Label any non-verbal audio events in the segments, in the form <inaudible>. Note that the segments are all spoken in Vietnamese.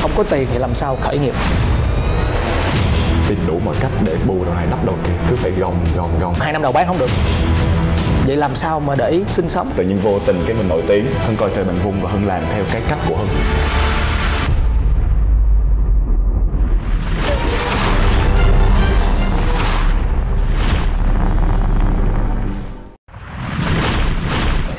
không có tiền thì làm sao khởi nghiệp? Tìm đủ mọi cách để bù đầu này đắp đầu kia cứ phải gồng gồng gồng. Hai năm đầu bán không được vậy làm sao mà để ý sinh sống? Tự nhiên vô tình cái mình nổi tiếng hưng coi trời bằng vùng và hưng làm theo cái cách của hưng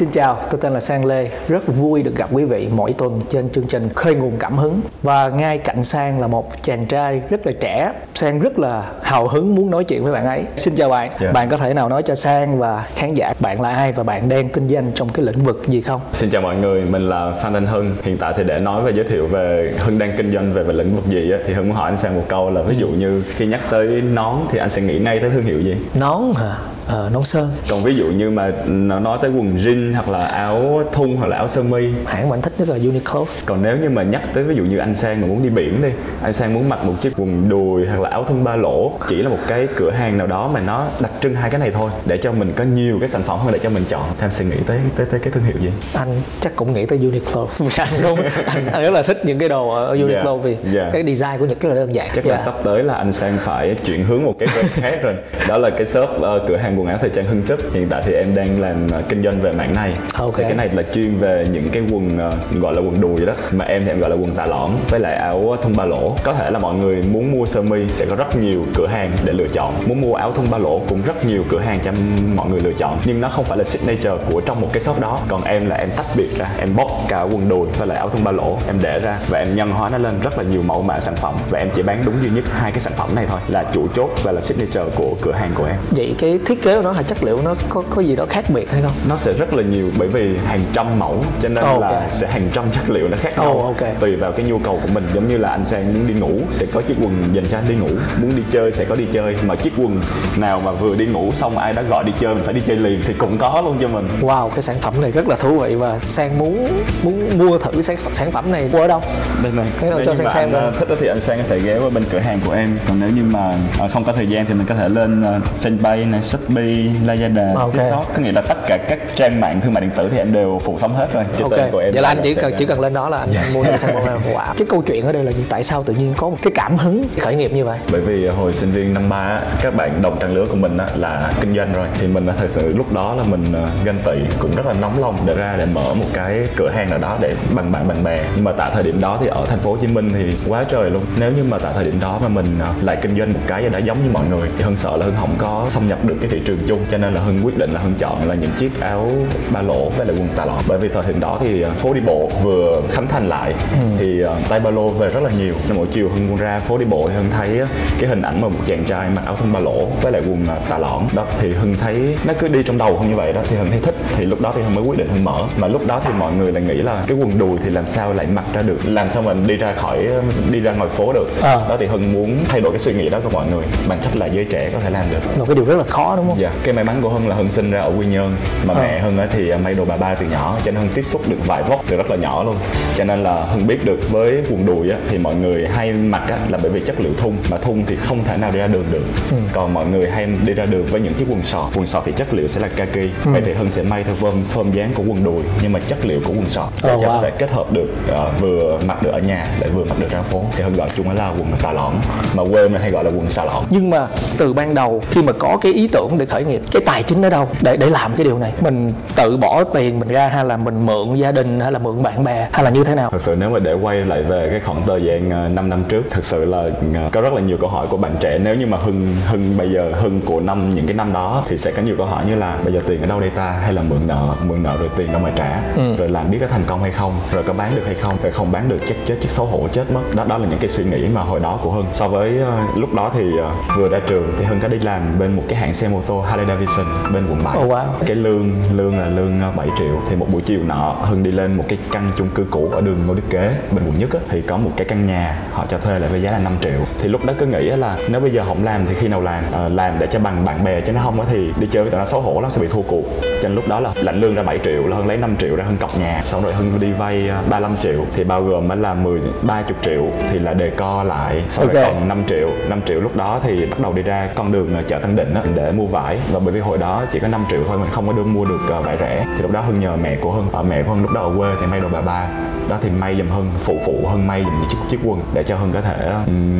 Xin chào, tôi tên là Sang Lê. Rất vui được gặp quý vị mỗi tuần trên chương trình Khơi nguồn cảm hứng. Và ngay cạnh Sang là một chàng trai rất là trẻ. Sang rất là hào hứng muốn nói chuyện với bạn ấy. Xin chào bạn. Dạ. Bạn có thể nào nói cho Sang và khán giả bạn là ai và bạn đang kinh doanh trong cái lĩnh vực gì không? Xin chào mọi người, mình là Phan Thanh Hưng Hiện tại thì để nói và giới thiệu về Hưng đang kinh doanh về, về lĩnh vực gì á, Thì Hưng muốn hỏi anh Sang một câu là ví dụ như khi nhắc tới nón thì anh sẽ nghĩ ngay tới thương hiệu gì? Nón hả? Ờ, nón sơn. Còn ví dụ như mà nó nói tới quần jean hoặc là áo thun hoặc là áo sơ mi Hãng bạn thích nhất là Uniqlo. Còn nếu như mà nhắc tới ví dụ như anh Sang mà muốn đi biển đi Anh Sang muốn mặc một chiếc quần đùi hoặc là áo thun ba lỗ Chỉ là một cái cửa hàng nào đó mà nó đặc trưng hai cái này thôi Để cho mình có nhiều cái sản phẩm hơn để cho mình chọn Thì sẽ nghĩ tới tới tới cái thương hiệu gì? Anh chắc cũng nghĩ tới Uniqlo. <laughs> anh không, anh, anh rất là thích những cái đồ ở Uniqlo Dạ, vì dạ. cái design của Nhật rất là đơn giản. Chắc là Dạ. sắp tới là anh Sang phải chuyển hướng một cái bên khác rồi Đó là cái shop ờ, cửa hàng quần áo thời trang Hưng Trúc Hiện tại thì em đang làm ờ, kinh doanh về mảng này. Ok. Thì cái này là chuyên về những cái quần ờ, gọi là quần đùi đó Mà em thì em gọi là quần tà lõn với lại áo thun ba lỗ. Có thể là mọi người muốn mua sơ mi sẽ có rất nhiều cửa hàng để lựa chọn. Muốn mua áo thun ba lỗ cũng rất nhiều cửa hàng cho mọi người lựa chọn Nhưng nó không phải là signature của trong một cái shop đó. Còn em là em tách biệt ra Em bóc cả quần đùi với lại áo thun ba lỗ Em để ra và em nhân hóa nó lên rất là nhiều mẫu mã sản phẩm. Và em chỉ bán đúng duy nhất hai cái sản phẩm này thôi Là chủ chốt và là signature của cửa hàng của em. Vậy cái thiết kế của nó hay chất liệu nó có có gì đó khác biệt hay không? nó sẽ rất là nhiều bởi vì hàng trăm mẫu cho nên Ok. là sẽ hàng trăm chất liệu nó khác nhau Oh, ok. tùy vào cái nhu cầu của mình giống như là anh sang muốn đi ngủ sẽ có chiếc quần dành cho anh đi ngủ muốn đi chơi sẽ có đi chơi mà chiếc quần nào mà vừa đi ngủ xong ai đã gọi đi chơi mình phải đi chơi liền thì cũng có luôn cho mình Wow, cái sản phẩm này rất là thú vị và Sang muốn muốn mua thử sản, sản phẩm này mua ở đâu? đây này Cái nào cho Sang xem anh ờ, thích thì anh sang có thể ghé qua bên cửa hàng của em còn nếu như mà ờ, không có thời gian thì mình có thể lên ờ, fanpage này shopee lazada Ok. tiktok có nghĩa là tất cả các trang mạng thương mại điện tử thì em đều phủ sóng hết rồi Cái Ok, tên của em vậy là anh chỉ cần chỉ cần lên đó là anh mua được sản phẩm. Wow. Cái câu chuyện ở đây là gì? Tại sao tự nhiên có một cái cảm hứng khởi nghiệp như vậy? bởi vì hồi sinh viên năm ba á, các bạn đồng trang lứa của mình á, là kinh doanh rồi thì mình thật sự lúc đó là mình ờ, ganh tị cũng rất là nóng lòng để ra để mở một cái cửa hàng nào đó để bằng bạn bằng bè nhưng mà tại thời điểm đó thì ở thành phố Hồ Chí Minh thì quá trời luôn nếu như mà tại thời điểm đó mà mình ờ, lại kinh doanh một cái đã giống như mọi người thì hưng sợ là hưng không có xâm nhập được cái thị trường chung cho nên là hưng quyết định là hưng chọn là những chiếc áo ba lỗ với lại quần tà lọt bởi vì thời điểm đó thì ờ, phố đi bộ vừa khánh thành lại thì ờ, tay ba lô về rất là nhiều. Nên mỗi chiều hưng ra phố đi bộ thì hưng thấy á, cái hình ảnh mà một chàng trai mặc áo thun ba lỗ với lại quần tà lõn đó thì hưng thấy nó cứ đi trong đầu hưng như vậy đó. Thì hưng thấy thích thì lúc đó thì hưng mới quyết định hưng mở. Mà lúc đó thì mọi người lại nghĩ là cái quần đùi thì làm sao lại mặc ra được làm sao mình đi ra khỏi đi ra ngoài phố được. Ờ. đó thì hưng muốn thay đổi cái suy nghĩ đó của mọi người. Bằng cách là giới trẻ có thể làm được. Một cái điều rất là khó đúng không? Dạ, cái may mắn của Hưng là Hưng sinh ra ở Quy Nhơn. Mà Ờ. mẹ Hưng á thì may đồ bà ba từ nhỏ Cho nên Hưng tiếp xúc được vải vóc từ rất là nhỏ luôn. Cho nên là Hưng biết được với quần đùi á Thì mọi người hay mặc á là bởi vì chất liệu thun. Mà thun thì không thể nào đi ra đường được. Ừ. Còn mọi người hay đi ra đường với những chiếc quần sọt. Quần sọt thì chất liệu sẽ là kaki. Ừ. Vậy thì Hưng sẽ may theo form, form dáng của quần đùi Nhưng mà chất liệu của quần sọt Để Oh, cho wow. có thể kết hợp được ờ, vừa mặc được ở nhà Để vừa mặc được ra phố. Thì Hưng gọi chung là quần tà lõn. Mà quê mình hay gọi là quần xà lõn. Nhưng mà từ ban đầu khi mà có cái ý tưởng để khởi nghiệp, cái tài chính ở đâu để để làm cái điều này? Mình tự bỏ tiền mình ra hay là mình mượn gia đình hay là mượn bạn bè hay là như thế nào? Thật sự nếu mà để quay lại về cái khoảng thời gian ờ, 5 năm trước Thật sự là ờ, có rất là nhiều câu hỏi của bạn trẻ. Nếu như mà Hưng Hưng bây giờ Hưng của năm những cái năm đó Thì sẽ có nhiều câu hỏi như là Bây giờ tiền ở đâu đây ta? Hay là mượn nợ Mượn nợ rồi tiền đâu mà trả? Ừ. Rồi làm biết có thành công hay không Rồi có bán được hay không Rồi không bán được chắc chết chắc xấu hổ chết mất. Đó đó là những cái suy nghĩ mà hồi đó của Hưng. So với ờ, lúc đó thì ờ, vừa ra trường Thì Hưng có đi làm bên một cái hãng xe mô tô Harley Davidson bên quận 7 Oh, wow. cái lương lương là lương ờ, 7 triệu. Thì một buổi chiều nọ Hưng đi lên một cái căn chung cư cũ ở đường Ngô Đức Kế bên quận nhất á, thì có một cái căn nhà họ cho thuê lại với giá là 5 triệu. Thì lúc đó cứ nghĩ là nếu bây giờ không làm thì khi nào làm? Ờ, làm để cho bằng bạn bè chứ nó không á thì đi chơi với tụi nó xấu hổ lắm sẽ bị thua cuộc. Cho nên lúc đó là lãnh lương ra 7 triệu là Hưng lấy 5 triệu ra Hưng cọc nhà. Xong rồi Hưng đi vay ờ, 35 triệu. Thì bao gồm là 10 30 triệu thì là đề co lại. Xong rồi Ok. còn 5 triệu 5 triệu lúc đó thì bắt đầu đi ra con đường ờ, chợ Tân Định á, để mua vải và bởi vì hồi đó chỉ có 5 triệu thôi, mình không có được mua được ờ, vải rẻ. Thì lúc đó Hưng nhờ mẹ của Hưng. Ở mẹ của Hưng lúc đó ở quê thì may đồ bà ba. Đó thì may giùm Hưng, phụ phụ Hưng may giùm chiếc chiếc quần để cho Hưng có thể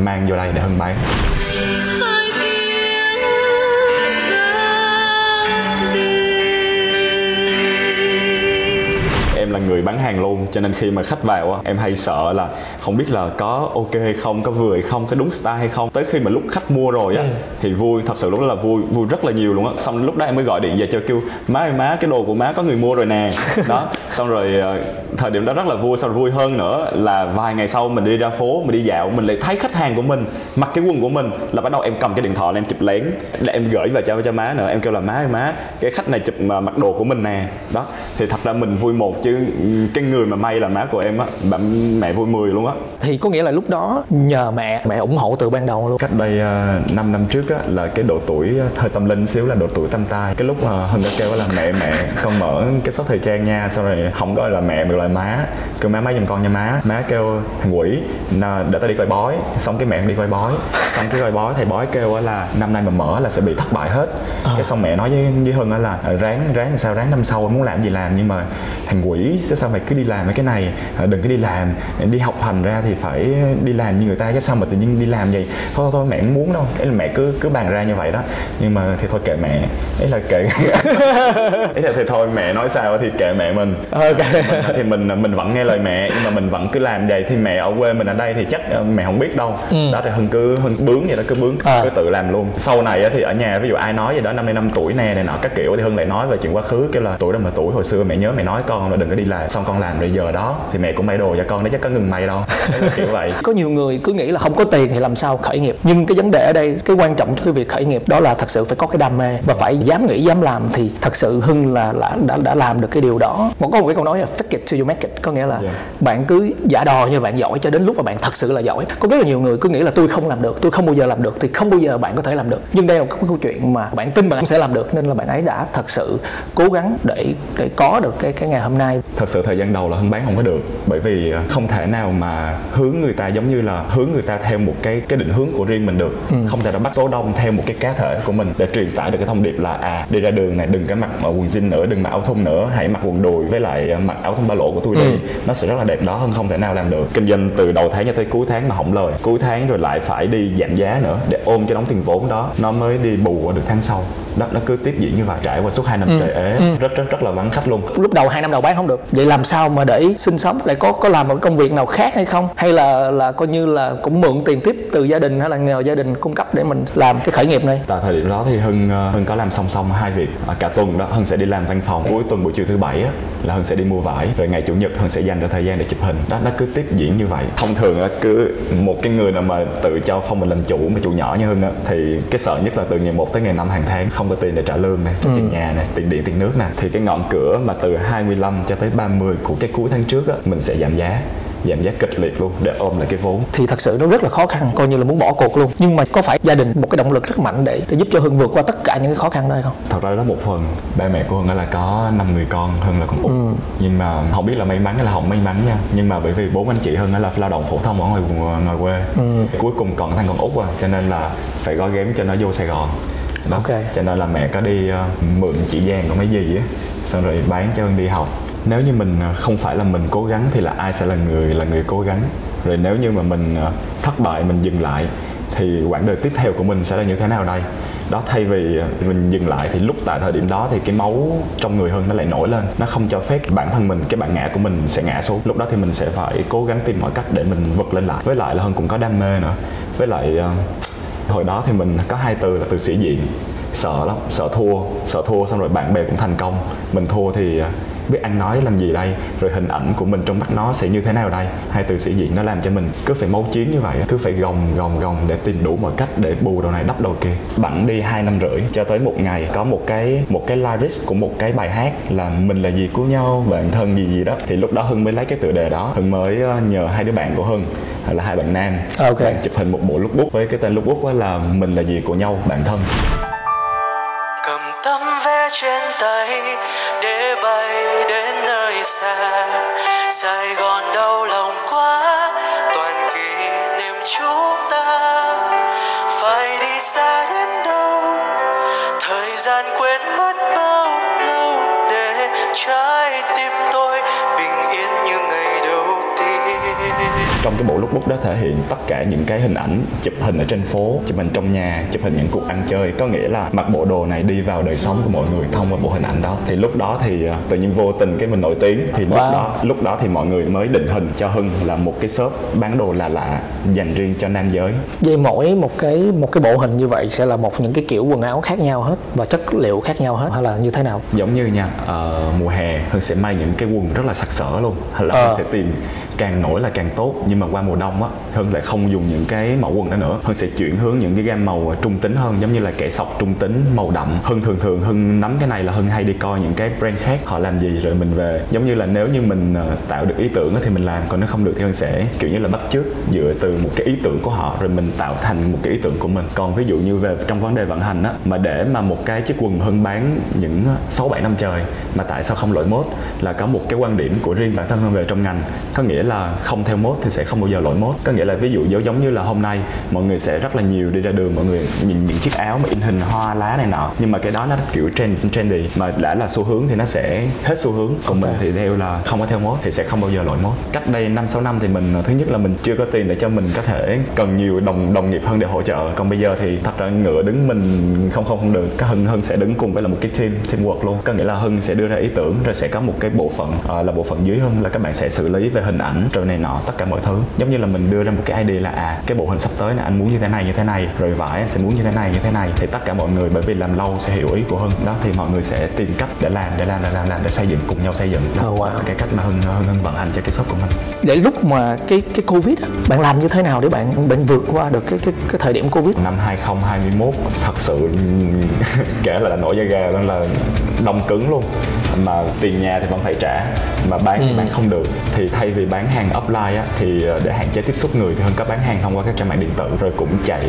mang vô đây để Hưng bán. Người bán hàng luôn. Cho nên khi mà khách vào á em hay sợ là không biết là có ok hay không có vừa hay không có đúng style hay không. Tới khi mà lúc khách mua rồi á thì vui thật sự lúc đó là vui vui rất là nhiều luôn á. Xong lúc đó em mới gọi điện về cho kêu má ơi má cái đồ của má có người mua rồi nè. <laughs> Đó xong rồi ờ, thời điểm đó rất là vui. Xong rồi vui hơn nữa là vài ngày sau mình đi ra phố mình đi dạo mình lại thấy khách hàng của mình mặc cái quần của mình là bắt đầu em cầm cái điện thoại lên em chụp lén để em gửi về cho cho má nữa. Em kêu là má ơi má cái khách này chụp mà mặc đồ của mình nè. Đó thì thật ra mình vui một chứ cái người mà may là má của em á bạn mẹ vui mười luôn á. Thì có nghĩa là lúc đó nhờ mẹ mẹ ủng hộ từ ban đầu luôn. Cách đây uh, 5 năm trước á là cái độ tuổi ờ, hơi tâm linh xíu là độ tuổi tâm tai. Cái lúc mà hân đã kêu là mẹ mẹ con mở cái shop thời trang nha xong rồi không gọi là mẹ mà gọi là má. Kêu má má giùm con nha má. Má kêu thằng quỷ "Nà, để tao đi coi bói. Xong cái mẹ đi coi bói. Xong cái coi bói thầy bói kêu á là năm nay mà mở là sẽ bị thất bại hết. Cái xong mẹ nói với với hân á là "Ờ, ráng ráng làm sao ráng năm sau muốn làm gì làm. Nhưng mà thằng quỷ sao sao mày cứ đi làm mấy cái này? Ờ, đừng có đi làm. Đi học hành ra thì phải đi làm như người ta chứ sao mà tự nhiên đi làm vậy? Thôi thôi, mẹ không muốn đâu. Ấy là mẹ cứ cứ bàn ra như vậy đó. Nhưng mà thì thôi kệ mẹ. Ấy là kệ. <laughs> Ấy là thì thôi mẹ nói sao thì kệ mẹ mình. Ok. mình, thì mình mình vẫn nghe lời mẹ. Nhưng mà mình vẫn cứ làm vậy thì mẹ ở quê mình ở đây thì chắc ờ, mẹ không biết đâu. Đó thì hưng cứ hưng bướng vậy đó cứ bướng À. cứ tự làm luôn. Sau này thì ở nhà ví dụ ai nói gì đó năm nay năm tuổi nè này nọ các kiểu thì hưng lại nói về chuyện quá khứ kêu là tuổi đó mà tuổi hồi xưa mẹ nhớ mẹ nói con là đừng có đi làm xong con làm rồi giờ đó thì mẹ cũng may đồ cho con đấy chắc có ngừng may đâu. <laughs> Kiểu vậy. Có nhiều người cứ nghĩ là không có tiền thì làm sao khởi nghiệp. Nhưng cái vấn đề ở đây cái quan trọng cho cái việc khởi nghiệp đó là thật sự phải có cái đam mê. Và phải dám nghĩ dám làm thì thật sự hưng là, là đã đã làm được cái điều đó. Một có một cái câu nói là fake it till you make it có nghĩa là Yeah. bạn cứ giả đò như bạn giỏi cho đến lúc mà bạn thật sự là giỏi. Có rất là nhiều người cứ nghĩ là tôi không làm được tôi không bao giờ làm được thì không bao giờ bạn có thể làm được. Nhưng đây là một cái câu chuyện mà bạn tin bạn sẽ làm được nên là bạn ấy đã thật sự cố gắng để để có được cái cái ngày hôm nay. Thật sự thời gian đầu là hưng bán không có được. Bởi vì ờ, không thể nào mà hướng người ta giống như là hướng người ta theo một cái cái định hướng của riêng mình được. Không thể nào bắt số đông theo một cái cá thể của mình để truyền tải được cái thông điệp là à đi ra đường này đừng có mặc quần jean nữa đừng mặc áo thun nữa hãy mặc quần đùi với lại ờ, mặc áo thun ba lỗ của tôi đi. Nó sẽ rất là đẹp đó hơn không thể nào làm được. Kinh doanh từ đầu tháng cho tới cuối tháng mà hỏng lời. Cuối tháng rồi lại phải đi giảm giá nữa để ôm cho đóng tiền vốn đó. Nó mới đi bù được tháng sau. Đó nó cứ tiếp diễn như vậy trải qua suốt hai năm trời ế. Rất rất rất là vắng khách luôn. Lúc đầu hai năm đầu bán không được vậy làm sao mà để sinh sống lại có có làm một công việc nào khác hay không? Hay là là coi như là cũng mượn tiền tiếp từ gia đình hay là nhờ gia đình cung cấp để mình làm cái khởi nghiệp này? Tại thời điểm đó thì hưng ờ, hưng có làm song song hai việc. À, cả tuần đó hưng sẽ đi làm văn phòng. Cuối tuần buổi chiều thứ bảy á, là hưng sẽ đi mua vải. Rồi ngày chủ nhật hưng sẽ dành ra thời gian để chụp hình. Đó nó cứ tiếp diễn như vậy. Thông thường á, cứ một cái người nào mà tự cho phong mình làm chủ mà chủ nhỏ như hưng á, thì cái sợ nhất là từ ngày 1 tới ngày 5 hàng tháng không có tiền để trả lương này trả tiền nhà này tiền điện tiền nước nè. Thì cái ngọn cửa mà từ 25 cho tới 30 của cái cuối tháng trước á, mình sẽ giảm giá giảm giá kịch liệt luôn để ôm lại cái vốn. Thì thật sự nó rất là khó khăn coi như là muốn bỏ cuộc luôn. Nhưng mà có phải gia đình một cái động lực rất mạnh để, để giúp cho hưng vượt qua tất cả những cái khó khăn đó hay không? Thật ra đó một phần. Ba mẹ của hưng là có năm người con hưng là con út. Nhưng mà không biết là may mắn hay là không may mắn nha. Nhưng mà bởi vì bốn anh chị hưng là lao động phổ thông ở ngoài ngoài quê. Cuối cùng còn thằng con út à cho nên là phải gói ghém cho nó vô sài gòn. Đó. Ok. cho nên là mẹ có đi ờ, mượn chị Giang của mấy gì á xong rồi bán cho hưng đi học nếu như mình à, không phải là mình cố gắng thì là ai sẽ là người là người cố gắng? Rồi nếu như mà mình à, thất bại, mình dừng lại, thì quãng đời tiếp theo của mình sẽ là như thế nào đây? Đó, thay vì à, mình dừng lại thì lúc tại thời điểm đó thì cái máu trong người hơn nó lại nổi lên. Nó không cho phép bản thân mình, cái bản ngã của mình sẽ ngã xuống. Lúc đó thì mình sẽ phải cố gắng tìm mọi cách để mình vực lên lại. Với lại là hơn cũng có đam mê nữa. Với lại hồi đó thì mình có hai từ là từ sĩ diện. Sợ lắm, sợ thua sợ thua xong rồi bạn bè cũng thành công. Mình thua thì biết ăn nói làm gì đây rồi hình ảnh của mình trong mắt nó sẽ như thế nào đây? Hai từ sĩ diện nó làm cho mình cứ phải máu chiến như vậy cứ phải gồng gồng gồng để tìm đủ mọi cách để bù đầu này đắp đầu kia. Bẵng đi hai năm rưỡi cho tới một ngày có một cái một cái lyrics của một cái bài hát là mình là gì của nhau bạn thân gì gì đó. Thì lúc đó hưng mới lấy cái tựa đề đó. Hưng mới ờ, nhờ hai đứa bạn của hưng là hai bạn nam Ok. bạn chụp hình một bộ lookbook với cái tên lookbook là mình là gì của nhau bạn thân. Cầm tấm vé trên tay bay đến nơi xa. Sài gòn đau lòng quá, toàn kỷ niệm chúng ta. Phải đi xa đến đâu? Thời gian quên mất bao lâu để trái tim tôi trong cái bộ lookbook đó thể hiện tất cả những cái hình ảnh chụp hình ở trên phố chụp hình trong nhà chụp hình những cuộc ăn chơi có nghĩa là mặc bộ đồ này đi vào đời sống của mọi người thông qua bộ hình ảnh đó thì lúc đó thì à, tự nhiên vô tình cái mình nổi tiếng thì lúc Wow. đó lúc đó thì mọi người mới định hình cho hưng là một cái shop bán đồ lạ lạ dành riêng cho nam giới Vậy mỗi một cái một cái bộ hình như vậy sẽ là một những cái kiểu quần áo khác nhau hết và chất liệu khác nhau hết hay là như thế nào? giống như nha ờ, mùa hè hưng sẽ may những cái quần rất là sặc sỡ luôn hay là Ờ. hưng sẽ tìm càng nổi là càng tốt, nhưng mà qua mùa đông á hơn lại không dùng những cái mẫu quần đó nữa. Hơn sẽ chuyển hướng những cái gam màu trung tính hơn, giống như là kẻ sọc trung tính, màu đậm. Hơn thường thường hơn nắm cái này là hơn hay đi coi những cái brand khác, họ làm gì rồi mình về. Giống như là nếu như mình ờ, tạo được ý tưởng thì mình làm, còn nếu không được thì hơn sẽ, kiểu như là, bắt chước dựa từ một cái ý tưởng của họ, rồi mình tạo thành một cái ý tưởng của mình. Còn ví dụ như về trong vấn đề vận hành á, mà để mà một cái chiếc quần hơn bán những ờ, sáu bảy năm trời mà tại sao không lỗi mốt? Là có một cái quan điểm của riêng bản thân hơn về trong ngành, có nghĩa là không theo mốt thì sẽ không bao giờ lỗi mốt. Có nghĩa là ví dụ giống giống như là hôm nay mọi người sẽ rất là nhiều đi ra đường mọi người nhìn những chiếc áo mà in hình hoa lá này nọ. Nhưng mà cái đó nó kiểu trend trendy. Mà đã là xu hướng thì nó sẽ hết xu hướng. Còn mình Ok. thì theo là không có theo mốt thì sẽ không bao giờ lỗi mốt. Cách đây năm sáu năm thì mình thứ nhất là mình chưa có tiền để cho mình có thể cần nhiều đồng đồng nghiệp hơn để hỗ trợ. Còn bây giờ thì thật ra ngựa đứng mình không không không được. Cái hưng hưng sẽ đứng cùng với là một cái team teamwork luôn. Có nghĩa là hưng sẽ đưa ra ý tưởng rồi sẽ có một cái bộ phận ờ, là bộ phận dưới hưng là các bạn sẽ xử lý về hình ảnh rồi này nọ tất cả mọi thứ. Giống như là mình đưa ra một cái idea là à cái bộ hình sắp tới này anh muốn như thế này như thế này rồi vải anh sẽ muốn như thế này như thế này thì tất cả mọi người bởi vì làm lâu sẽ hiểu ý của hưng. Đó thì mọi người sẽ tìm cách để làm để làm để làm làm để xây dựng cùng nhau xây dựng. Đó Oh, wow. là cái cách mà hưng hưng, hưng vận hành cho cái shop của mình. Để lúc mà cái cái Covid á, bạn làm như thế nào để bạn bạn vượt qua được cái cái cái thời điểm Covid? năm 2021 thật sự <laughs> kể là nổi da gà luôn là đông cứng luôn. Mà tiền nhà thì vẫn phải trả mà bán thì bán không được. Thì thay vì bán hàng offline á, thì ờ, để hạn chế tiếp xúc người thì hơn có bán hàng thông qua các trang mạng điện tử rồi cũng chạy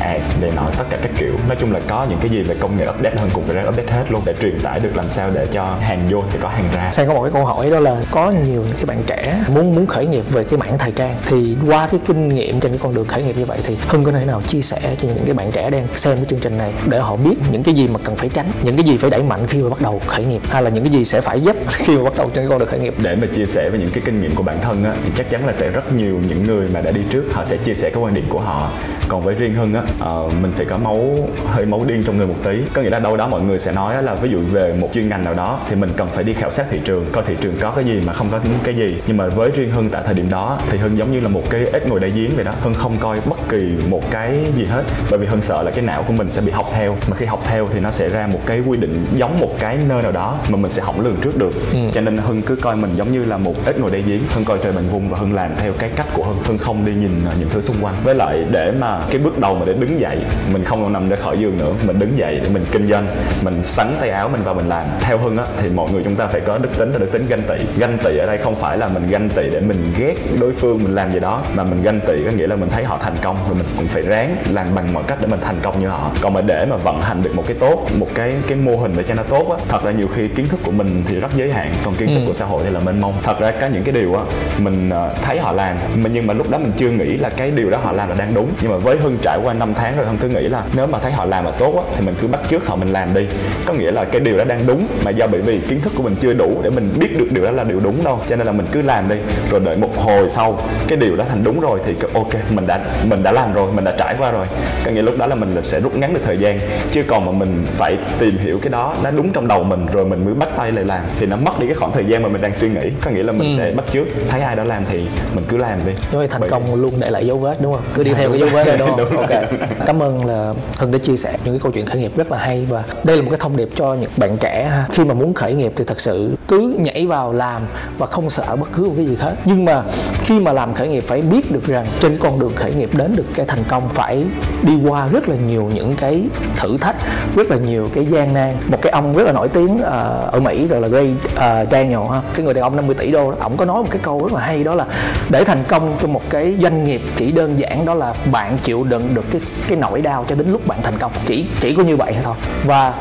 ad để nói tất cả các kiểu nói chung là có những cái gì về công nghệ update hơn cũng phải ra update hết luôn để truyền tải được làm sao để cho hàng vô thì có hàng ra Sang có một cái câu hỏi đó là có nhiều những cái bạn trẻ muốn muốn khởi nghiệp về cái mảng thời trang thì qua cái kinh nghiệm trên cái con đường khởi nghiệp như vậy thì Hưng có thể nào chia sẻ cho những cái bạn trẻ đang xem cái chương trình này để họ biết những cái gì mà cần phải tránh, những cái gì phải đẩy mạnh khi mà bắt đầu khởi nghiệp hay là những cái gì sẽ phải giúp <laughs> khi mà bắt đầu trên cái con đường khởi nghiệp. để mà chia sẻ về những cái kinh nghiệm của bản thân á, thì chắc chắn là sẽ rất nhiều những người mà đã đi trước họ sẽ chia sẻ cái quan điểm của họ. Còn với riêng hưng á ờ, mình phải có máu hơi máu điên trong người một tí. Có nghĩa là đâu đó mọi người sẽ nói là ví dụ về một chuyên ngành nào đó thì mình cần phải đi khảo sát thị trường coi thị trường có cái gì mà không có cái gì. Nhưng mà với riêng hưng tại thời điểm đó thì hưng giống như là một cái ếch ngồi đại giếng vậy đó. Hưng không coi bất kỳ một cái gì hết bởi vì hưng sợ là cái não của mình sẽ bị học theo. Mà khi học theo thì nó sẽ ra một cái quy định giống một cái nơi nào đó mà mình sẽ không lường trước được. Cho nên hưng cứ coi mình giống như là một ếch ngồi đáy giếng hưng coi trời bằng vung và hưng làm theo cái cách của hưng. Hưng không đi nhìn ờ, những thứ xung quanh. Với lại để mà cái bước đầu mà để đứng dậy mình không còn nằm để khỏi giường nữa. Mình đứng dậy để mình kinh doanh mình sắn tay áo mình vào mình làm. Theo hưng á thì mọi người chúng ta phải có đức tính là đức tính ganh tị. Ganh tị ở đây không phải là mình ganh tị để mình ghét đối phương mình làm gì đó mà mình ganh tị có nghĩa là mình thấy họ thành công rồi mình cũng phải ráng làm bằng mọi cách để mình thành công như họ. Còn mà để mà vận hành được một cái tốt một cái cái mô hình để cho nó tốt á thật ra nhiều khi kiến thức của mình thì rất giới hạn còn kiến thức của xã hội thì là mênh mông. Thật ra có những cái điều á mình ờ, thấy họ làm. Mà nhưng mà lúc đó mình chưa nghĩ là cái điều đó họ làm là đang đúng. Nhưng mà với hưng trải qua năm tháng rồi hưng cứ nghĩ là nếu mà thấy họ làm là tốt á thì mình cứ bắt chước họ mình làm đi. Có nghĩa là cái điều đó đang đúng mà do bởi vì kiến thức của mình chưa đủ để mình biết được điều đó là điều đúng đâu. Cho nên là mình cứ làm đi. Rồi đợi một hồi sau cái điều đó thành đúng rồi thì ok mình đã mình đã làm rồi mình đã trải qua rồi. Có nghĩa lúc đó là mình sẽ rút ngắn được thời gian. Chứ còn mà mình phải tìm hiểu cái đó nó đúng trong đầu mình rồi mình mới bắt tay lại làm thì nó mất đi cái khoảng thời gian mà mình đang suy nghĩ. Có nghĩa là mình sẽ bắt chước thấy ai đó làm thì mình cứ làm đi như thành Bởi- công luôn để lại dấu vết đúng không? Cứ đi theo cái dấu vết này đúng không? <laughs> Đúng rồi. ok. Cảm ơn là Hưng đã chia sẻ những cái câu chuyện khởi nghiệp rất là hay và đây là một cái thông điệp cho những bạn trẻ ha. Khi mà muốn khởi nghiệp thì thật sự cứ nhảy vào làm và không sợ bất cứ một cái gì hết. Nhưng mà khi mà làm khởi nghiệp phải biết được rằng trên cái con đường khởi nghiệp đến được cái thành công phải đi qua rất là nhiều những cái thử thách, rất là nhiều cái gian nan. Một cái ông rất là nổi tiếng ờ, ở Mỹ rồi là Ray ờ, Daniel ha, cái người đàn ông 50 tỷ đô đó, ổng có nói một cái câu rất là hay đó là để thành công trong một cái doanh nghiệp chỉ đơn giản đó là bạn chịu đựng được cái cái nỗi đau cho đến lúc bạn thành công. Chỉ chỉ có như vậy thôi. Và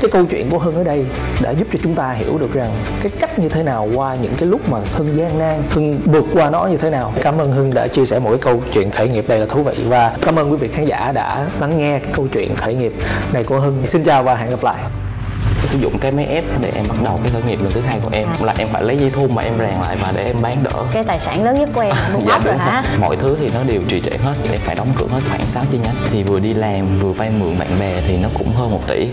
cái câu chuyện của Hưng ở đây đã giúp cho chúng ta hiểu được rằng cái cách như thế nào qua những cái lúc mà Hưng gian nan, Hưng vượt qua nó như thế nào. Cảm ơn Hưng đã chia sẻ mỗi câu chuyện khởi nghiệp đây là thú vị. Và cảm ơn quý vị khán giả đã lắng nghe cái câu chuyện khởi nghiệp này của Hưng. Xin chào và hẹn gặp lại sử dụng cái máy ép để em bắt đầu cái khởi nghiệp lần thứ hai của em. Là em phải lấy dây thun mà em ràng lại và để em bán đỡ. Cái tài sản lớn nhất của em <laughs> buôn ốc rồi hả? Mọi thứ thì nó đều trì trệ hết em phải đóng cửa hết khoảng 6 chi nhánh. Thì vừa đi làm vừa vay mượn bạn bè thì nó cũng hơn một tỷ